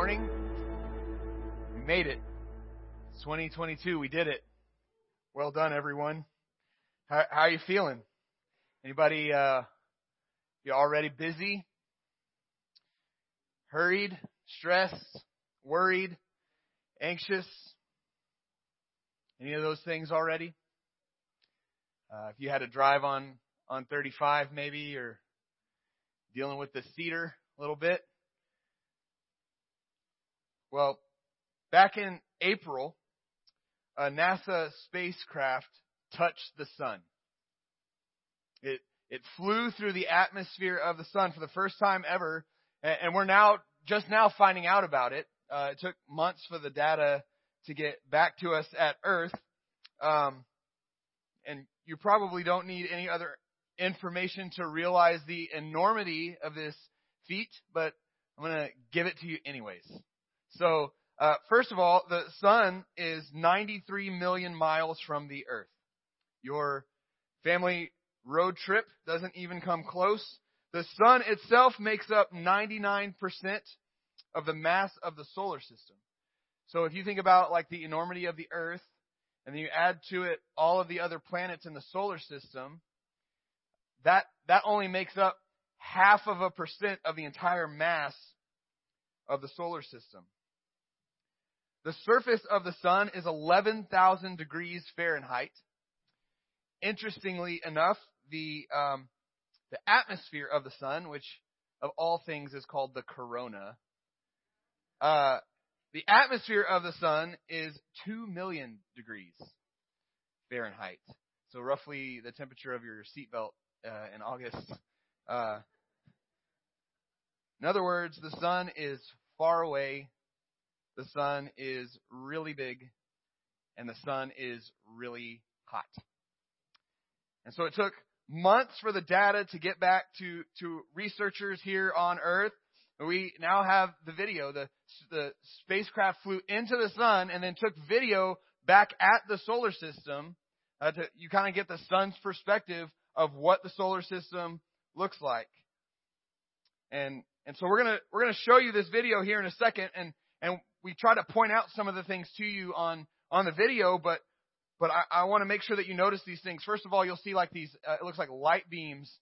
morning. We made it. 2022. We did it. Well done, everyone. How, how are you feeling? Anybody, uh, you already busy? Hurried? Stressed? Worried? Anxious? Any of those things already? Uh, if you had to drive on, on 35 maybe, or dealing with the cedar a little bit, well, back in April, a NASA spacecraft touched the sun. It, it flew through the atmosphere of the sun for the first time ever, and we're now, just now finding out about it. Uh, it took months for the data to get back to us at Earth. Um, and you probably don't need any other information to realize the enormity of this feat, but I'm going to give it to you anyways. So, uh, first of all, the sun is 93 million miles from the earth. Your family road trip doesn't even come close. The sun itself makes up 99% of the mass of the solar system. So if you think about like the enormity of the earth and then you add to it all of the other planets in the solar system, that, that only makes up half of a percent of the entire mass of the solar system. The surface of the sun is 11,000 degrees Fahrenheit. Interestingly enough, the um, the atmosphere of the sun, which of all things is called the corona, uh, the atmosphere of the sun is 2 million degrees Fahrenheit. So roughly the temperature of your seatbelt uh, in August. Uh, in other words, the sun is far away the sun is really big and the sun is really hot. And so it took months for the data to get back to, to researchers here on Earth. We now have the video. The, the spacecraft flew into the sun and then took video back at the solar system. Uh, to, you kind of get the sun's perspective of what the solar system looks like. And, and so we're gonna, we're gonna show you this video here in a second. And, and we try to point out some of the things to you on on the video, but but I, I want to make sure that you notice these things. First of all, you'll see like these. Uh, it looks like light beams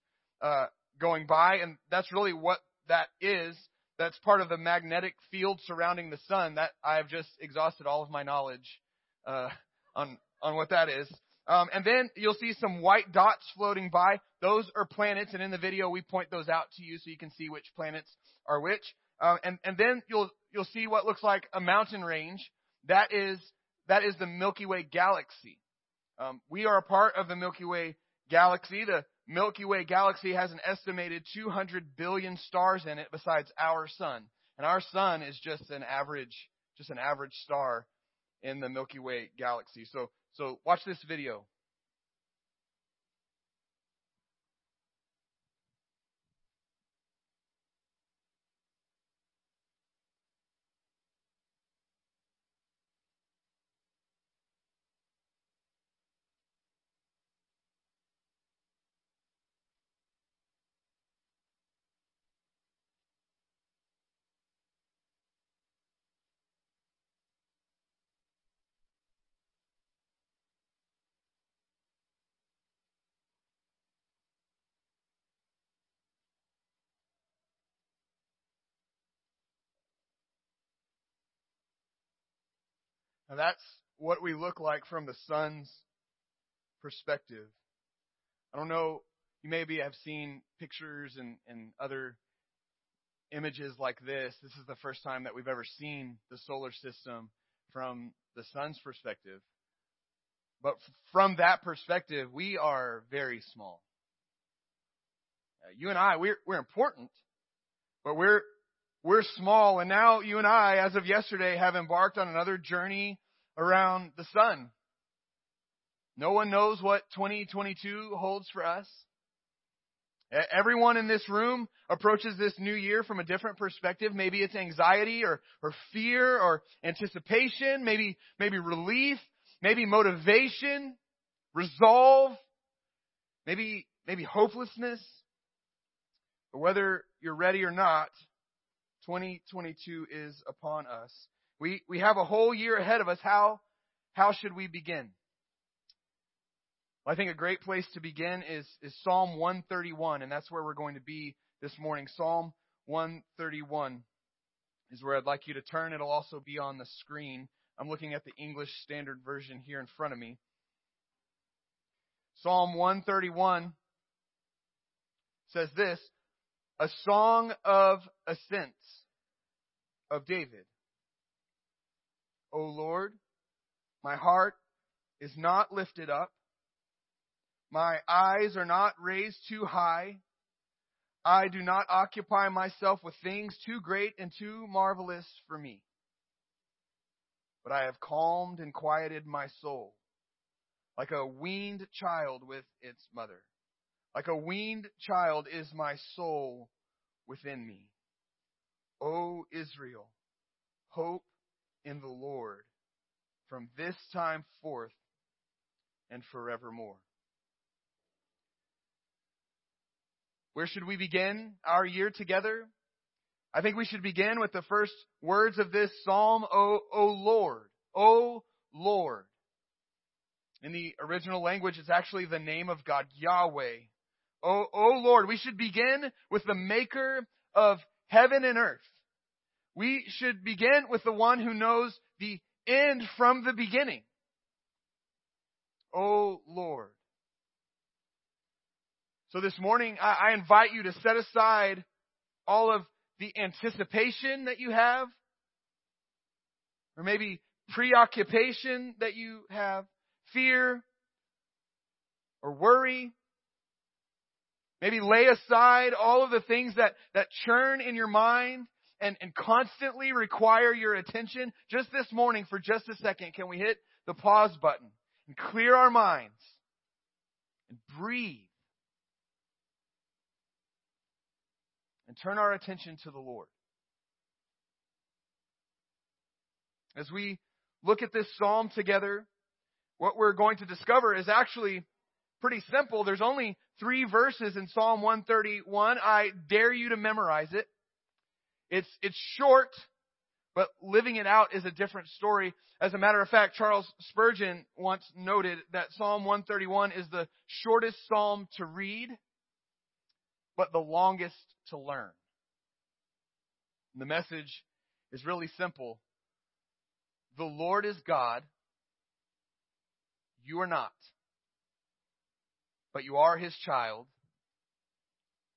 uh, going by, and that's really what that is. That's part of the magnetic field surrounding the sun. That I've just exhausted all of my knowledge uh, on on what that is. Um, and then you'll see some white dots floating by. Those are planets, and in the video we point those out to you so you can see which planets are which. Uh, and, and then you'll, you'll see what looks like a mountain range. That is, that is the Milky Way galaxy. Um, we are a part of the Milky Way galaxy. The Milky Way galaxy has an estimated 200 billion stars in it besides our sun. And our sun is just an average, just an average star in the Milky Way galaxy. So, so watch this video. Now that's what we look like from the sun's perspective. I don't know, you maybe have seen pictures and, and other images like this. This is the first time that we've ever seen the solar system from the sun's perspective. But from that perspective, we are very small. Uh, you and I, we're, we're important, but we're, we're small, and now you and I, as of yesterday, have embarked on another journey around the sun. No one knows what 2022 holds for us. Everyone in this room approaches this new year from a different perspective. Maybe it's anxiety or, or fear or anticipation, maybe, maybe relief, maybe motivation, resolve, maybe, maybe hopelessness. But whether you're ready or not, 2022 is upon us. We, we have a whole year ahead of us. How, how should we begin? Well, I think a great place to begin is, is Psalm 131, and that's where we're going to be this morning. Psalm 131 is where I'd like you to turn. It'll also be on the screen. I'm looking at the English Standard Version here in front of me. Psalm 131 says this, a song of ascents of David. O Lord, my heart is not lifted up. My eyes are not raised too high. I do not occupy myself with things too great and too marvelous for me. But I have calmed and quieted my soul like a weaned child with its mother. Like a weaned child is my soul within me. O Israel, hope in the Lord from this time forth and forevermore. Where should we begin our year together? I think we should begin with the first words of this psalm, O, o Lord, O Lord. In the original language, it's actually the name of God, Yahweh. O, o Lord, we should begin with the maker of heaven and earth. We should begin with the one who knows the end from the beginning. O Lord. So this morning, I, I invite you to set aside all of the anticipation that you have, or maybe preoccupation that you have, fear, or worry. Maybe lay aside all of the things that, that churn in your mind and, and constantly require your attention. Just this morning, for just a second, can we hit the pause button and clear our minds and breathe and turn our attention to the Lord. As we look at this psalm together, what we're going to discover is actually pretty simple. There's only three verses in Psalm 131. I dare you to memorize it. It's, it's short, but living it out is a different story. As a matter of fact, Charles Spurgeon once noted that Psalm 131 is the shortest psalm to read, but the longest to learn. And the message is really simple. The Lord is God. You are not. But you are his child.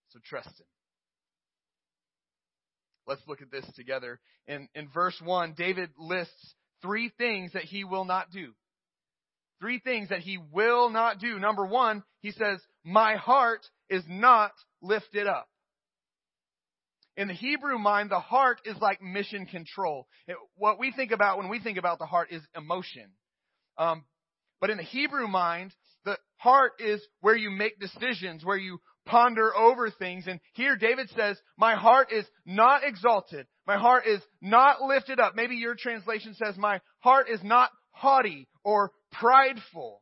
So trust him. Let's look at this together. In, in verse 1, David lists three things that he will not do. Three things that he will not do. Number one, he says, My heart is not lifted up. In the Hebrew mind, the heart is like mission control. It, what we think about when we think about the heart is emotion. Um, but in the Hebrew mind, the heart is where you make decisions, where you ponder over things. And here David says, my heart is not exalted. My heart is not lifted up. Maybe your translation says, my heart is not haughty or prideful.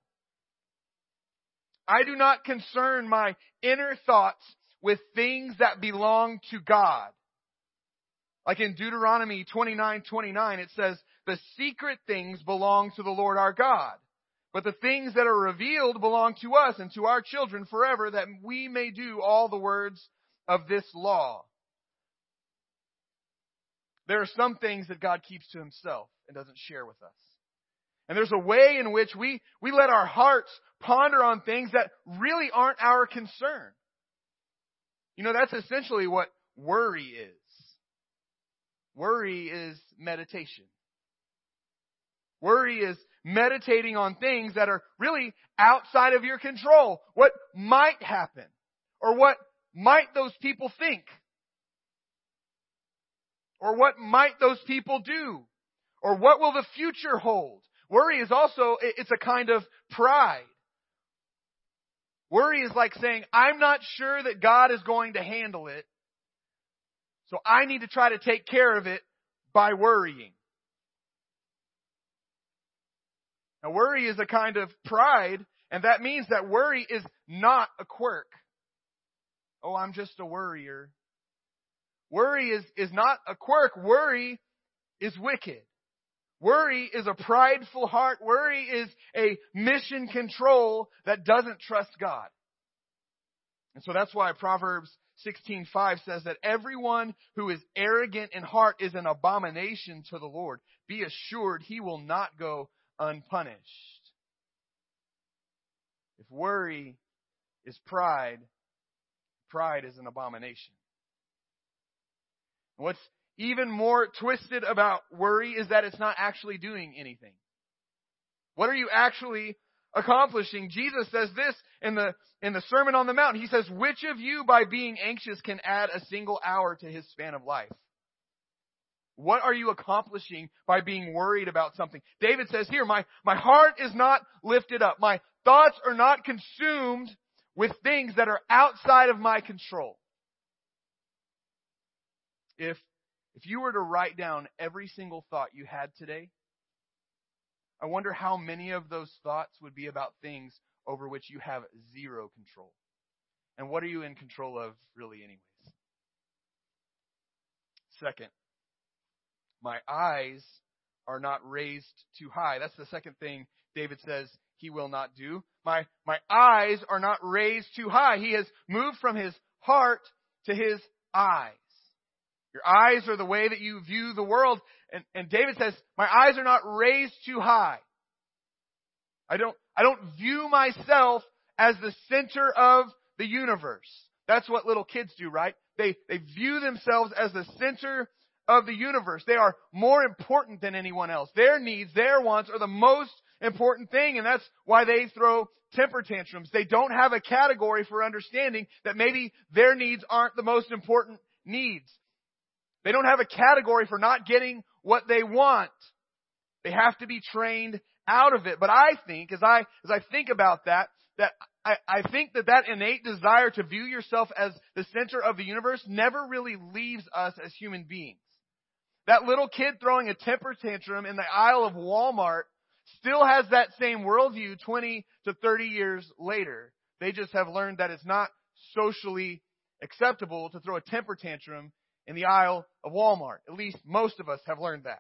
I do not concern my inner thoughts with things that belong to God. Like in Deuteronomy 29, 29, it says, the secret things belong to the Lord our God. But the things that are revealed belong to us and to our children forever that we may do all the words of this law. There are some things that God keeps to himself and doesn't share with us. And there's a way in which we, we let our hearts ponder on things that really aren't our concern. You know, that's essentially what worry is. Worry is meditation. Worry is meditating on things that are really outside of your control. What might happen? Or what might those people think? Or what might those people do? Or what will the future hold? Worry is also, it's a kind of pride. Worry is like saying, I'm not sure that God is going to handle it, so I need to try to take care of it by worrying. Now worry is a kind of pride, and that means that worry is not a quirk. Oh, I'm just a worrier. Worry is, is not a quirk. Worry is wicked. Worry is a prideful heart. Worry is a mission control that doesn't trust God. And so that's why Proverbs 16:5 says that everyone who is arrogant in heart is an abomination to the Lord. Be assured he will not go unpunished. If worry is pride, pride is an abomination. What's even more twisted about worry is that it's not actually doing anything. What are you actually accomplishing? Jesus says this in the, in the Sermon on the Mount. He says, which of you by being anxious can add a single hour to his span of life? What are you accomplishing by being worried about something? David says here, my, my heart is not lifted up. My thoughts are not consumed with things that are outside of my control. If, if you were to write down every single thought you had today, I wonder how many of those thoughts would be about things over which you have zero control. And what are you in control of really anyways? Second, my eyes are not raised too high. That's the second thing David says he will not do. My, my eyes are not raised too high. He has moved from his heart to his eyes. Your eyes are the way that you view the world. And, and David says, my eyes are not raised too high. I don't, I don't view myself as the center of the universe. That's what little kids do, right? They, they view themselves as the center of the universe. They are more important than anyone else. Their needs, their wants are the most important thing, and that's why they throw temper tantrums. They don't have a category for understanding that maybe their needs aren't the most important needs. They don't have a category for not getting what they want. They have to be trained out of it. But I think, as I, as I think about that, that I, I think that that innate desire to view yourself as the center of the universe never really leaves us as human beings. That little kid throwing a temper tantrum in the aisle of Walmart still has that same worldview 20 to 30 years later. They just have learned that it's not socially acceptable to throw a temper tantrum in the aisle of Walmart. At least most of us have learned that.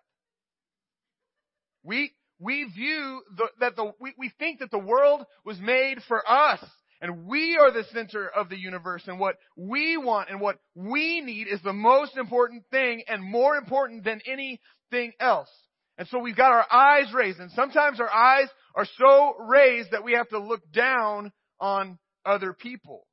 We, we view the, that the, we, we think that the world was made for us. And we are the center of the universe and what we want and what we need is the most important thing and more important than anything else. And so we've got our eyes raised and sometimes our eyes are so raised that we have to look down on other people.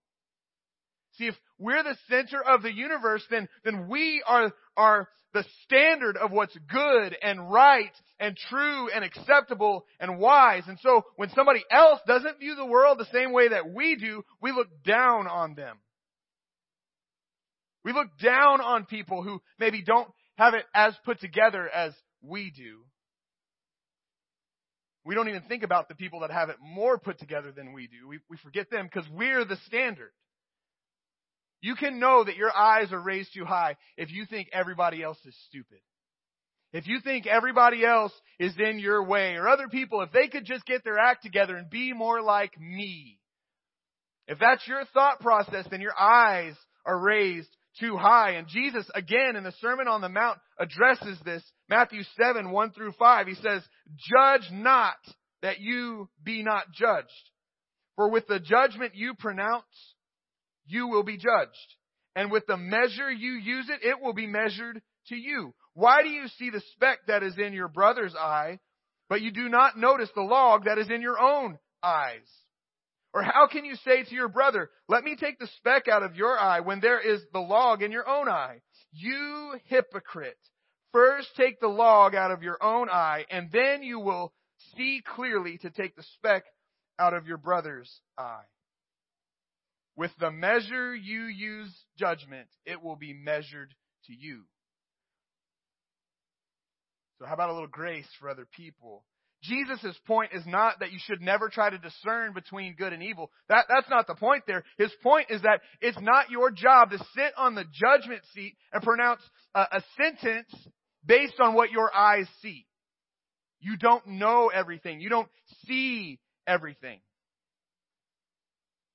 See, if we're the center of the universe, then, then we are, are the standard of what's good and right and true and acceptable and wise. And so when somebody else doesn't view the world the same way that we do, we look down on them. We look down on people who maybe don't have it as put together as we do. We don't even think about the people that have it more put together than we do. We, we forget them because we're the standard. You can know that your eyes are raised too high if you think everybody else is stupid. If you think everybody else is in your way or other people, if they could just get their act together and be more like me. If that's your thought process, then your eyes are raised too high. And Jesus, again, in the Sermon on the Mount, addresses this. Matthew 7, 1 through 5. He says, Judge not that you be not judged. For with the judgment you pronounce, you will be judged. And with the measure you use it, it will be measured to you. Why do you see the speck that is in your brother's eye, but you do not notice the log that is in your own eyes? Or how can you say to your brother, let me take the speck out of your eye when there is the log in your own eye? You hypocrite. First take the log out of your own eye, and then you will see clearly to take the speck out of your brother's eye. With the measure you use judgment, it will be measured to you. So how about a little grace for other people? Jesus' point is not that you should never try to discern between good and evil. That, that's not the point there. His point is that it's not your job to sit on the judgment seat and pronounce a, a sentence based on what your eyes see. You don't know everything. You don't see everything.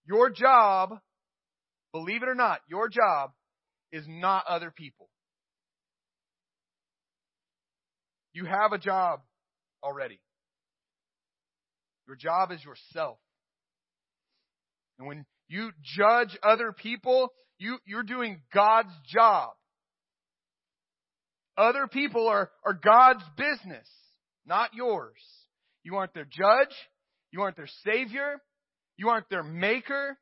Your job, believe it or not, your job is not other people. You have a job already. Your job is yourself. And when you judge other people, you, you're doing God's job. Other people are, are God's business, not yours. You aren't their judge. You aren't their savior. You aren't their maker.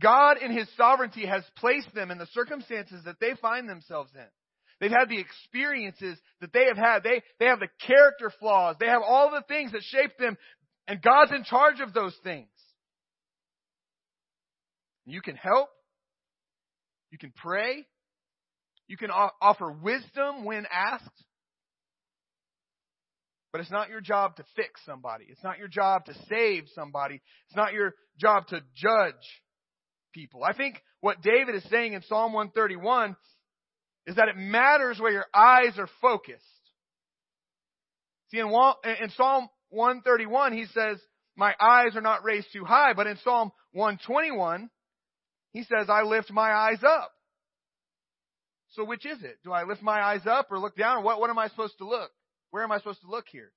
God in His sovereignty has placed them in the circumstances that they find themselves in. They've had the experiences that they have had. They, they have the character flaws. They have all the things that shape them. And God's in charge of those things. You can help. You can pray. You can offer wisdom when asked. But it's not your job to fix somebody. It's not your job to save somebody. It's not your job to judge people. I think what David is saying in Psalm 131 is that it matters where your eyes are focused. See, in, in Psalm 131, he says, my eyes are not raised too high. But in Psalm 121, he says, I lift my eyes up. So which is it? Do I lift my eyes up or look down? What, what am I supposed to look? Where am I supposed to look here?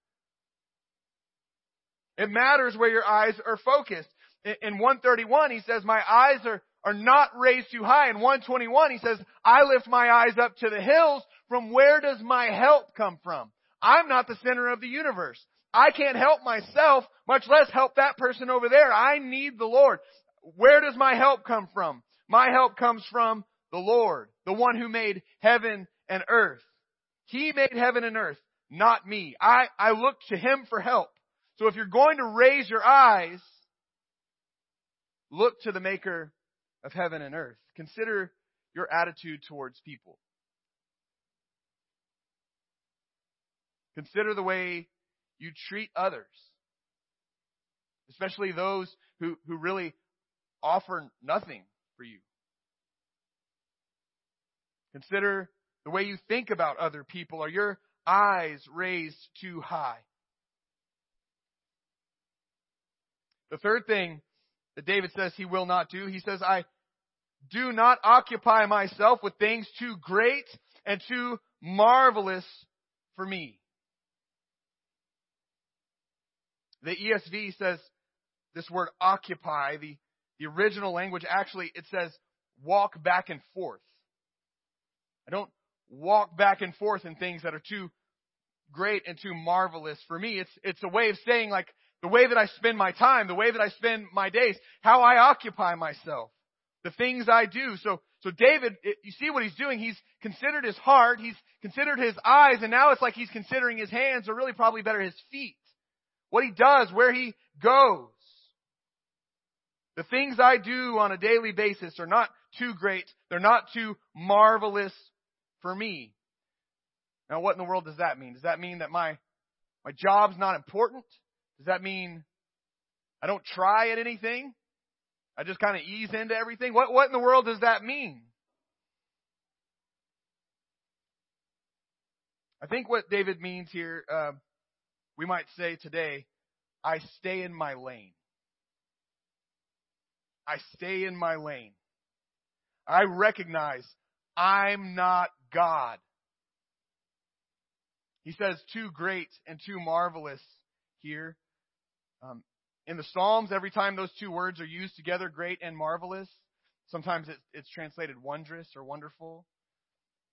It matters where your eyes are focused. In 131, he says, my eyes are, are not raised too high. In 121, he says, I lift my eyes up to the hills. From where does my help come from? I'm not the center of the universe. I can't help myself, much less help that person over there. I need the Lord. Where does my help come from? My help comes from the Lord, the one who made heaven and earth. He made heaven and earth, not me. I, I look to Him for help. So if you're going to raise your eyes, look to the maker of heaven and earth. Consider your attitude towards people. Consider the way you treat others, especially those who, who really offer nothing for you. Consider the way you think about other people. Are your eyes raised too high? The third thing that David says he will not do, he says, I do not occupy myself with things too great and too marvelous for me. The ESV says this word occupy, the, the original language actually, it says walk back and forth. I don't walk back and forth in things that are too great and too marvelous for me. It's, it's a way of saying like the way that I spend my time, the way that I spend my days, how I occupy myself, the things I do. So, so David, you see what he's doing? He's considered his heart, he's considered his eyes, and now it's like he's considering his hands, or really probably better his feet. What he does, where he goes. The things I do on a daily basis are not too great. They're not too marvelous for me. Now what in the world does that mean? Does that mean that my, my job's not important? Does that mean I don't try at anything? I just kind of ease into everything? What, what in the world does that mean? I think what David means here, uh, we might say today, I stay in my lane. I stay in my lane. I recognize I'm not God. He says too great and too marvelous here. Um, in the Psalms, every time those two words are used together, great and marvelous, sometimes it, it's translated wondrous or wonderful.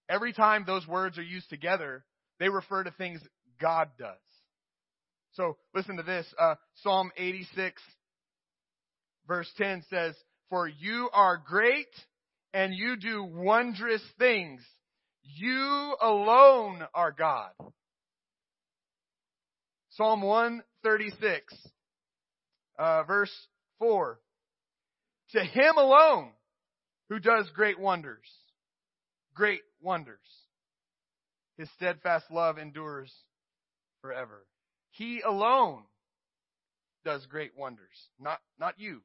Every time those words are used together, they refer to things God does. So listen to this. Uh, Psalm 86 verse 10 says, For you are great and you do wondrous things. You alone are God. Psalm 136 uh, verse 4. To him alone who does great wonders. Great wonders. His steadfast love endures forever. He alone does great wonders, not, not you.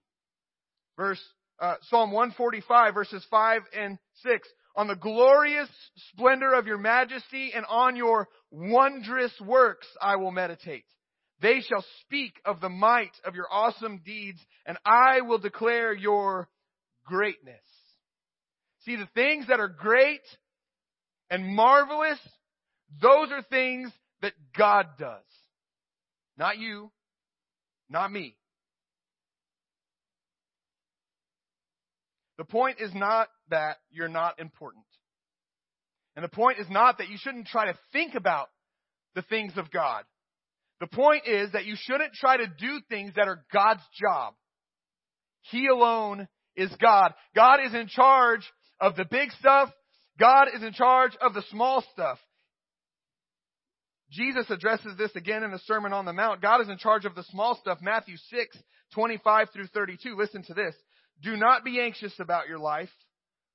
Verse, uh, Psalm 145 verses 5 and 6. On the glorious splendor of your majesty and on your wondrous works I will meditate. They shall speak of the might of your awesome deeds, and I will declare your greatness. See, the things that are great and marvelous, those are things that God does. Not you, not me. The point is not that you're not important. And the point is not that you shouldn't try to think about the things of God. The point is that you shouldn't try to do things that are God's job. He alone is God. God is in charge of the big stuff. God is in charge of the small stuff. Jesus addresses this again in the Sermon on the Mount. God is in charge of the small stuff. Matthew 6, 25 through 32. Listen to this. Do not be anxious about your life,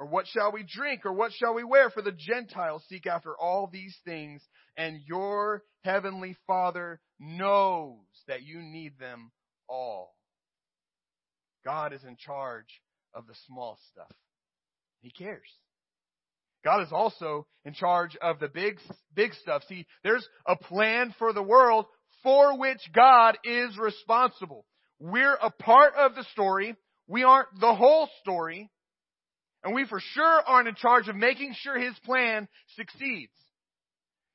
Or what shall we drink? Or what shall we wear? For the Gentiles seek after all these things, and your heavenly Father knows that you need them all. God is in charge of the small stuff. He cares. God is also in charge of the big, big stuff. See, there's a plan for the world for which God is responsible. We're a part of the story. We aren't the whole story. And we for sure aren't in charge of making sure His plan succeeds.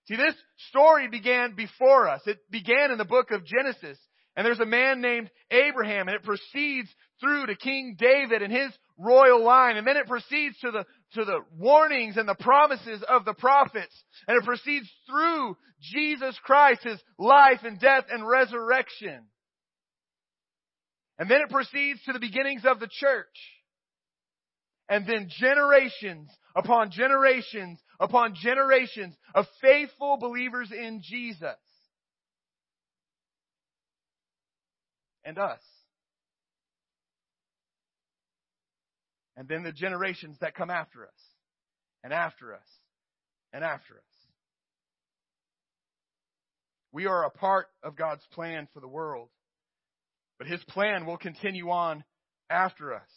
See, this story began before us. It began in the book of Genesis. And there's a man named Abraham, and it proceeds through to King David and his royal line. And then it proceeds to the, to the warnings and the promises of the prophets. And it proceeds through Jesus Christ, his life and death and resurrection. And then it proceeds to the beginnings of the church. And then generations upon generations upon generations of faithful believers in Jesus. And us. And then the generations that come after us. And after us. And after us. We are a part of God's plan for the world. But His plan will continue on after us.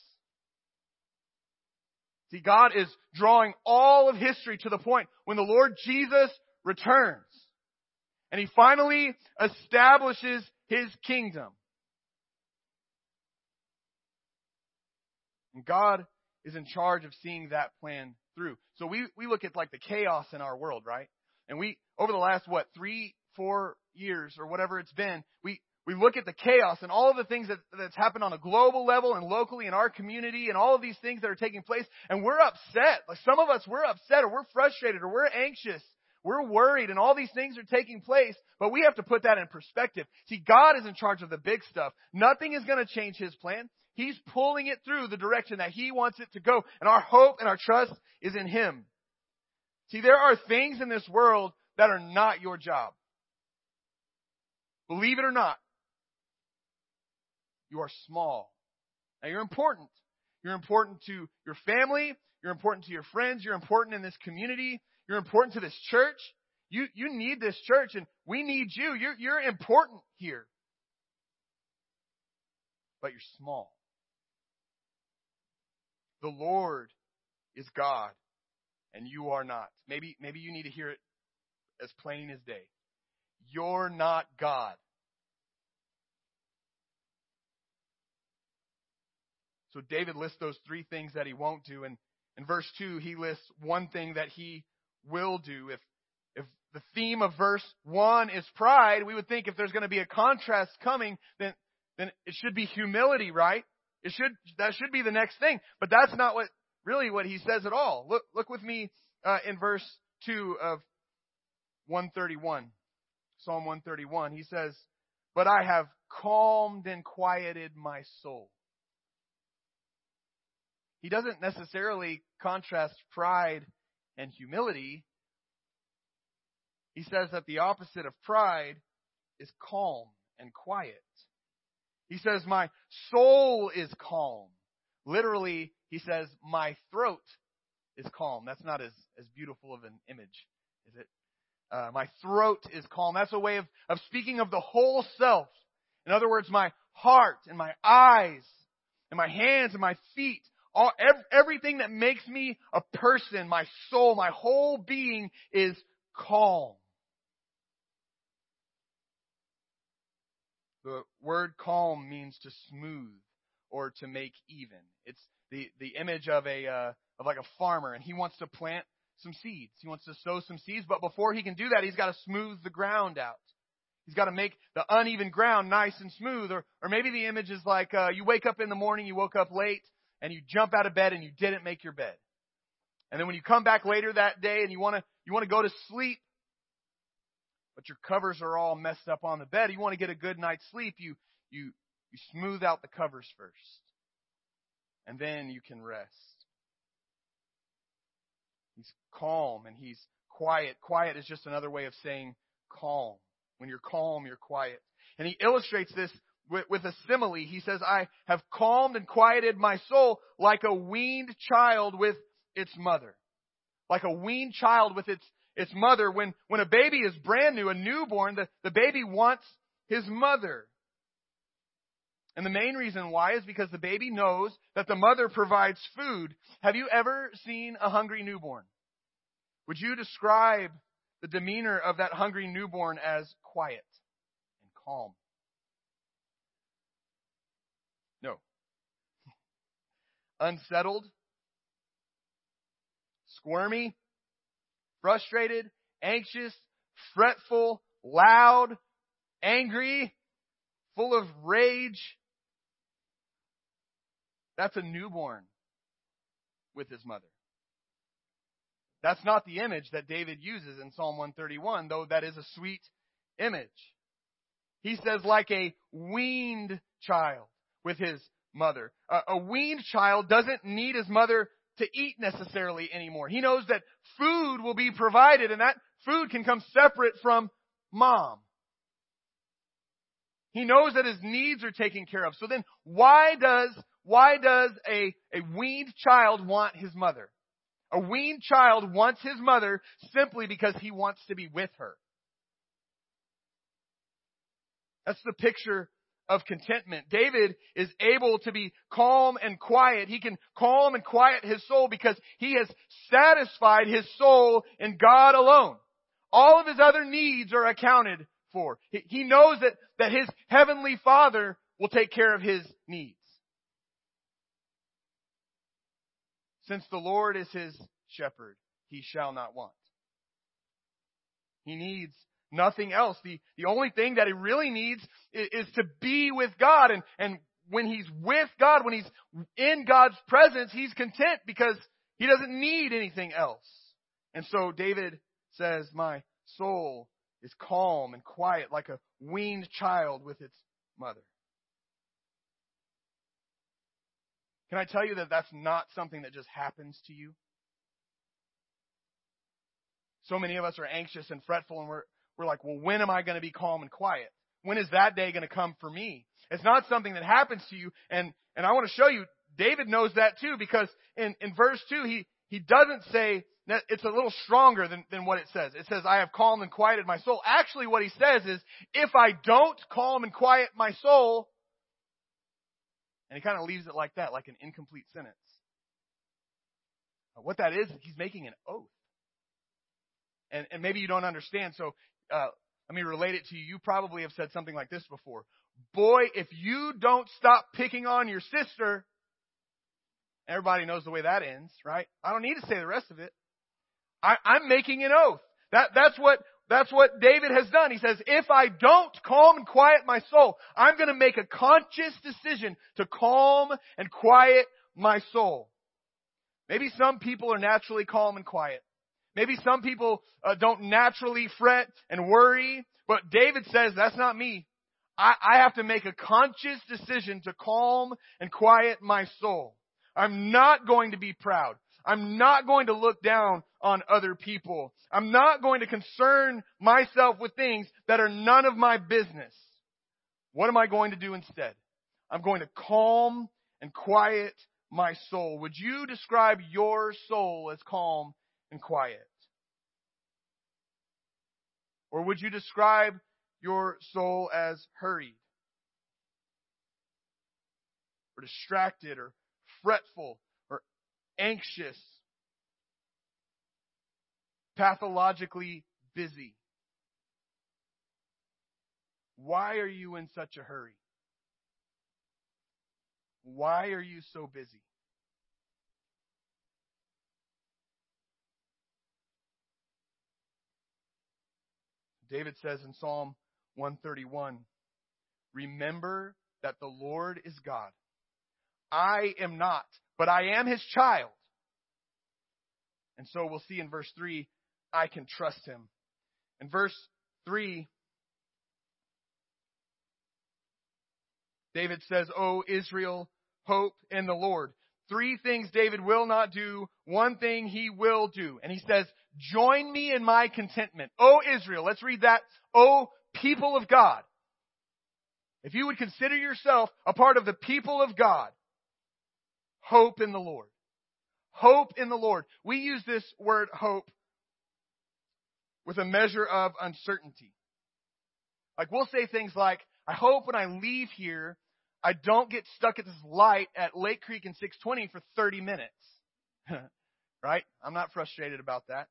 See, God is drawing all of history to the point when the Lord Jesus returns. And He finally establishes His kingdom. And God is in charge of seeing that plan through. So we, we look at like the chaos in our world, right? And we, over the last, what, three, four years or whatever it's been, we, we look at the chaos and all of the things that, that's happened on a global level and locally in our community and all of these things that are taking place and we're upset. Like some of us, we're upset or we're frustrated or we're anxious. We're worried and all these things are taking place, but we have to put that in perspective. See, God is in charge of the big stuff. Nothing is going to change His plan. He's pulling it through the direction that He wants it to go. And our hope and our trust is in Him. See, there are things in this world that are not your job. Believe it or not, you are small. Now you're important. You're important to your family. You're important to your friends. You're important in this community. You're important to this church. You, you need this church and we need you. You're, you're important here. But you're small. The Lord is God and you are not. Maybe, maybe you need to hear it as plain as day. You're not God. So David lists those three things that he won't do. And in verse 2, he lists one thing that he will do. If, if the theme of verse 1 is pride, we would think if there's going to be a contrast coming, then, then it should be humility, right? It should, that should be the next thing. But that's not what, really what he says at all. Look, look with me, uh, in verse 2 of 131. Psalm 131. He says, But I have calmed and quieted my soul. He doesn't necessarily contrast pride and humility. He says that the opposite of pride is calm and quiet. He says, My soul is calm. Literally, he says, My throat is calm. That's not as, as beautiful of an image, is it? Uh, my throat is calm. That's a way of, of speaking of the whole self. In other words, my heart and my eyes and my hands and my feet, all, ev- everything that makes me a person, my soul, my whole being is calm. The word calm means to smooth or to make even. It's the, the image of a, uh, of like a farmer and he wants to plant some seeds. He wants to sow some seeds, but before he can do that, he's got to smooth the ground out. He's got to make the uneven ground nice and smooth. Or, or maybe the image is like, uh, you wake up in the morning, you woke up late, and you jump out of bed and you didn't make your bed. And then when you come back later that day and you want to, you want to go to sleep, but your covers are all messed up on the bed, you want to get a good night's sleep, you, you, you smooth out the covers first. And then you can rest. He's calm and he's quiet. Quiet is just another way of saying calm. When you're calm, you're quiet. And he illustrates this with, with, a simile. He says, I have calmed and quieted my soul like a weaned child with its mother. Like a weaned child with its, its mother. When, when a baby is brand new, a newborn, the, the baby wants his mother. And the main reason why is because the baby knows that the mother provides food. Have you ever seen a hungry newborn? Would you describe the demeanor of that hungry newborn as quiet and calm? No. Unsettled, squirmy, frustrated, anxious, fretful, loud, angry, full of rage, that's a newborn with his mother. That's not the image that David uses in Psalm 131, though that is a sweet image. He says, like a weaned child with his mother. A, a weaned child doesn't need his mother to eat necessarily anymore. He knows that food will be provided and that food can come separate from mom. He knows that his needs are taken care of. So then why does why does a, a weaned child want his mother? A weaned child wants his mother simply because he wants to be with her. That's the picture of contentment. David is able to be calm and quiet. He can calm and quiet his soul because he has satisfied his soul in God alone. All of his other needs are accounted for. He knows that, that his heavenly father will take care of his needs. Since the Lord is his shepherd, he shall not want. He needs nothing else. The, the only thing that he really needs is, is to be with God. And, and when he's with God, when he's in God's presence, he's content because he doesn't need anything else. And so David says, my soul is calm and quiet like a weaned child with its mother. Can I tell you that that's not something that just happens to you? So many of us are anxious and fretful and we're, we're like, well, when am I going to be calm and quiet? When is that day going to come for me? It's not something that happens to you. And, and I want to show you, David knows that too because in, in verse 2, he, he doesn't say, it's a little stronger than, than what it says. It says, I have calmed and quieted my soul. Actually, what he says is, if I don't calm and quiet my soul, and he kind of leaves it like that, like an incomplete sentence. What that is, he's making an oath. And, and maybe you don't understand, so uh, let me relate it to you. You probably have said something like this before. Boy, if you don't stop picking on your sister, everybody knows the way that ends, right? I don't need to say the rest of it. I, I'm making an oath. That, that's what that's what David has done. He says, if I don't calm and quiet my soul, I'm going to make a conscious decision to calm and quiet my soul. Maybe some people are naturally calm and quiet. Maybe some people uh, don't naturally fret and worry, but David says, that's not me. I, I have to make a conscious decision to calm and quiet my soul. I'm not going to be proud. I'm not going to look down on other people. I'm not going to concern myself with things that are none of my business. What am I going to do instead? I'm going to calm and quiet my soul. Would you describe your soul as calm and quiet? Or would you describe your soul as hurried? Or distracted or fretful or anxious? Pathologically busy? Why are you in such a hurry? Why are you so busy? David says in Psalm 131, Remember that the Lord is God. I am not, but I am his child. And so we'll see in verse 3, I can trust him. In verse 3, David says, O Israel, hope in the Lord. Three things David will not do, one thing he will do. And he says, join me in my contentment. O Israel, let's read that. O people of God. If you would consider yourself a part of the people of God, hope in the Lord. Hope in the Lord. We use this word hope with a measure of uncertainty. Like we'll say things like, I hope when I leave here, I don't get stuck at this light at Lake Creek in 620 for 30 minutes. right? I'm not frustrated about that.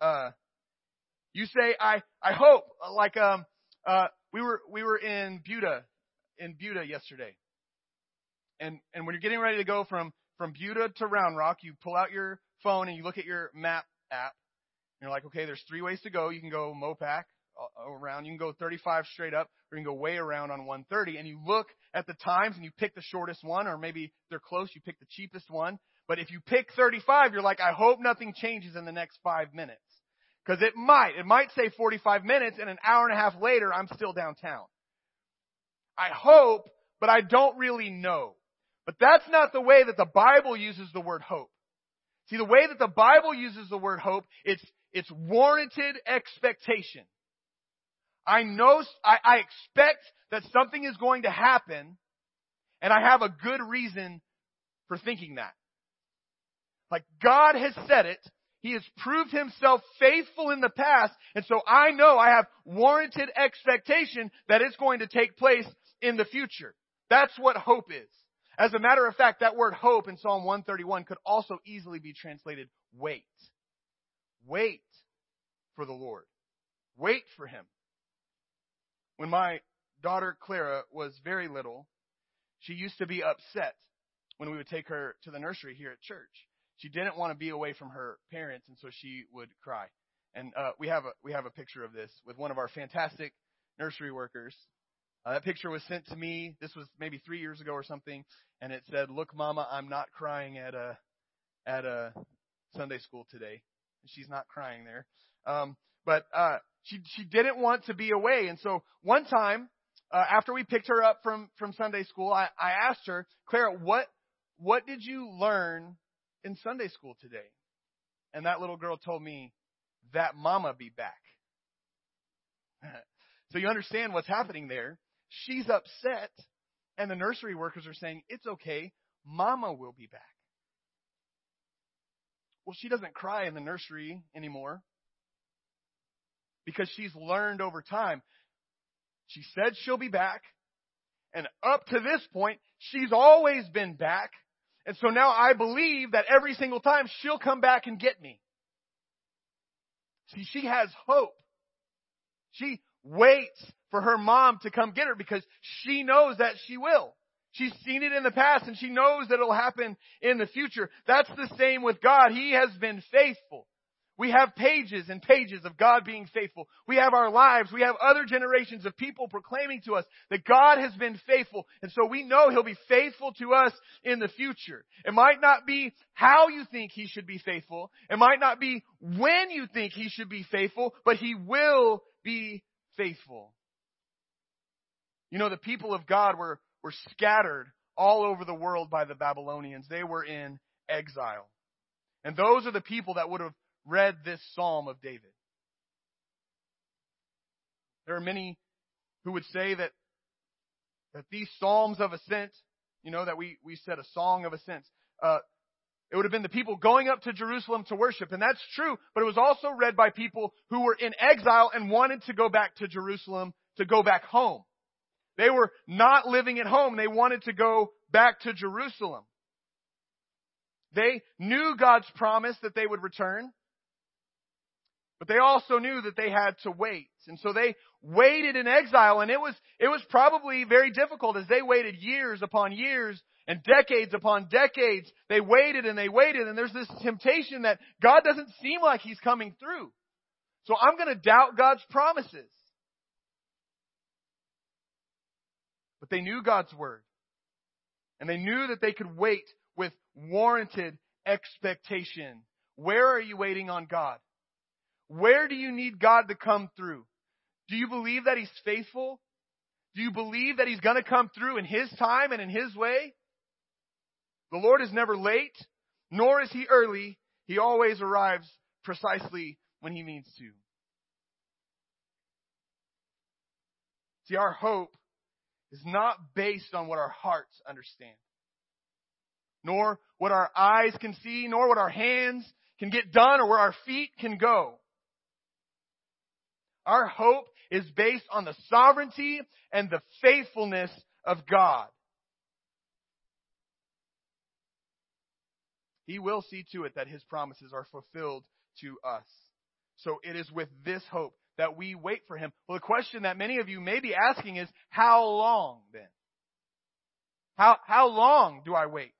Uh, you say, I, I hope, like, um, uh, we were, we were in Buda, in Buda yesterday. And, and when you're getting ready to go from, from Buda to Round Rock, you pull out your phone and you look at your map app. And you're like, okay, there's three ways to go. You can go Mopac uh, around. You can go 35 straight up, or you can go way around on 130. And you look at the times and you pick the shortest one, or maybe they're close, you pick the cheapest one. But if you pick 35, you're like, I hope nothing changes in the next five minutes. Cause it might. It might say 45 minutes and an hour and a half later, I'm still downtown. I hope, but I don't really know. But that's not the way that the Bible uses the word hope. See, the way that the Bible uses the word hope, it's, it's warranted expectation. I know, I, I expect that something is going to happen, and I have a good reason for thinking that. Like God has said it, He has proved Himself faithful in the past, and so I know I have warranted expectation that it's going to take place in the future. That's what hope is. As a matter of fact, that word hope in Psalm 131 could also easily be translated wait. Wait for the Lord. Wait for Him. When my daughter Clara was very little, she used to be upset when we would take her to the nursery here at church. She didn't want to be away from her parents, and so she would cry. And uh, we have a we have a picture of this with one of our fantastic nursery workers. Uh, that picture was sent to me. This was maybe three years ago or something, and it said, "Look, Mama, I'm not crying at a at a Sunday school today." She's not crying there, um, but uh, she she didn't want to be away. And so one time, uh, after we picked her up from from Sunday school, I, I asked her, Clara, what what did you learn in Sunday school today? And that little girl told me that Mama be back. so you understand what's happening there. She's upset, and the nursery workers are saying it's okay. Mama will be back. Well, she doesn't cry in the nursery anymore because she's learned over time. She said she'll be back. And up to this point, she's always been back. And so now I believe that every single time she'll come back and get me. See, she has hope. She waits for her mom to come get her because she knows that she will. She's seen it in the past and she knows that it'll happen in the future. That's the same with God. He has been faithful. We have pages and pages of God being faithful. We have our lives. We have other generations of people proclaiming to us that God has been faithful. And so we know He'll be faithful to us in the future. It might not be how you think He should be faithful. It might not be when you think He should be faithful, but He will be faithful. You know, the people of God were, were scattered all over the world by the Babylonians. They were in exile. And those are the people that would have read this Psalm of David. There are many who would say that, that these Psalms of Ascent, you know, that we, we said a song of ascent, uh, it would have been the people going up to Jerusalem to worship, and that's true, but it was also read by people who were in exile and wanted to go back to Jerusalem to go back home. They were not living at home. They wanted to go back to Jerusalem. They knew God's promise that they would return, but they also knew that they had to wait. And so they waited in exile and it was, it was probably very difficult as they waited years upon years and decades upon decades. They waited and they waited and there's this temptation that God doesn't seem like He's coming through. So I'm going to doubt God's promises. But they knew God's word. And they knew that they could wait with warranted expectation. Where are you waiting on God? Where do you need God to come through? Do you believe that He's faithful? Do you believe that He's going to come through in His time and in His way? The Lord is never late, nor is He early. He always arrives precisely when He means to. See, our hope is not based on what our hearts understand, nor what our eyes can see, nor what our hands can get done, or where our feet can go. Our hope is based on the sovereignty and the faithfulness of God. He will see to it that his promises are fulfilled to us. So it is with this hope that we wait for him. Well, the question that many of you may be asking is, how long then? How, how long do I wait?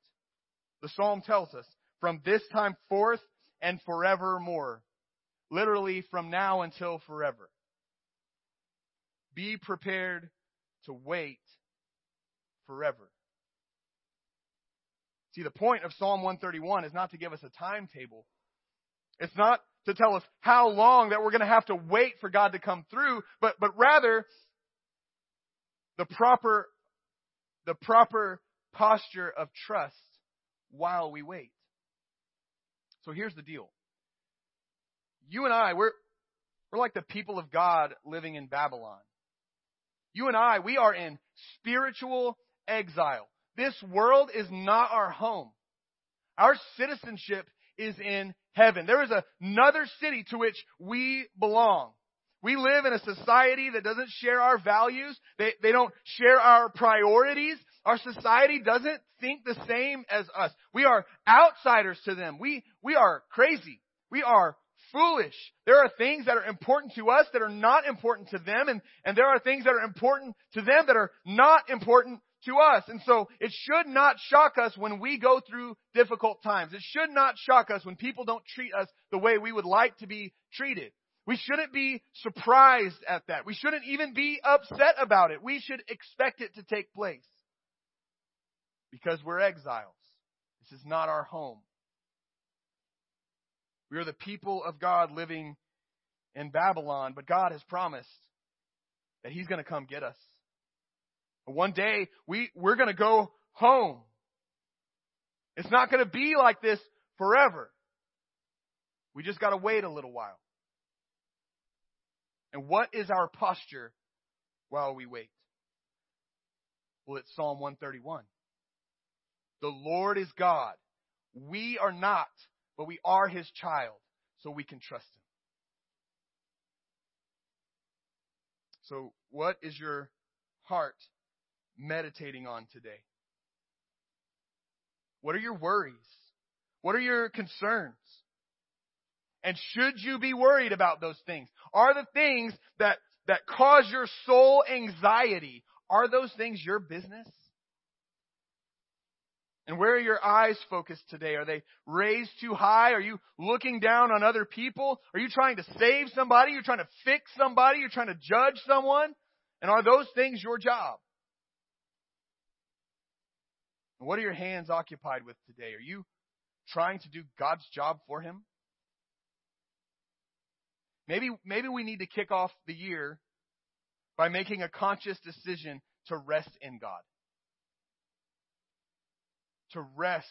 The psalm tells us, from this time forth and forevermore. Literally from now until forever. Be prepared to wait forever. See, the point of Psalm 131 is not to give us a timetable. It's not to tell us how long that we're going to have to wait for God to come through, but, but rather the proper, the proper posture of trust while we wait. So here's the deal. You and I, we're, we're like the people of God living in Babylon. You and I, we are in spiritual exile. This world is not our home. Our citizenship is in heaven. There is another city to which we belong. We live in a society that doesn't share our values. They, they don't share our priorities. Our society doesn't think the same as us. We are outsiders to them. We, we are crazy. We are foolish. There are things that are important to us that are not important to them, and, and there are things that are important to them that are not important to us. And so it should not shock us when we go through difficult times. It should not shock us when people don't treat us the way we would like to be treated. We shouldn't be surprised at that. We shouldn't even be upset about it. We should expect it to take place. Because we're exiles. This is not our home. We are the people of God living in Babylon, but God has promised that He's going to come get us. One day we, we're going to go home. It's not going to be like this forever. We just got to wait a little while. And what is our posture while we wait? Well, it's Psalm 131. The Lord is God. We are not, but we are His child, so we can trust Him. So, what is your heart meditating on today? What are your worries? What are your concerns? And should you be worried about those things? Are the things that, that cause your soul anxiety, are those things your business? And where are your eyes focused today? Are they raised too high? Are you looking down on other people? Are you trying to save somebody? You're trying to fix somebody? You're trying to judge someone? And are those things your job? what are your hands occupied with today? Are you trying to do God's job for Him? Maybe, maybe we need to kick off the year by making a conscious decision to rest in God. To rest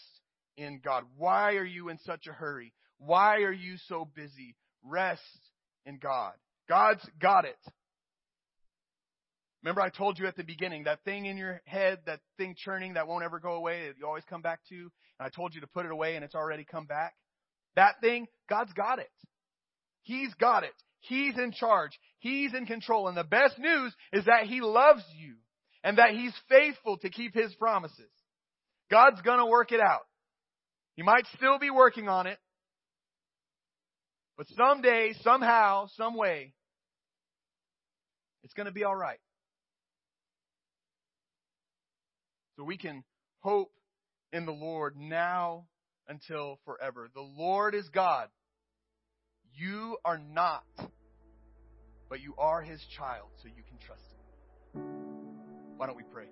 in God. Why are you in such a hurry? Why are you so busy? Rest in God. God's got it. Remember I told you at the beginning, that thing in your head, that thing churning that won't ever go away, that you always come back to, and I told you to put it away and it's already come back. That thing, God's got it. He's got it. He's in charge. He's in control. And the best news is that He loves you and that He's faithful to keep His promises. God's gonna work it out. He might still be working on it, but someday, somehow, some way, it's gonna be alright. So we can hope in the Lord now until forever. The Lord is God. You are not, but you are his child, so you can trust him. Why don't we pray?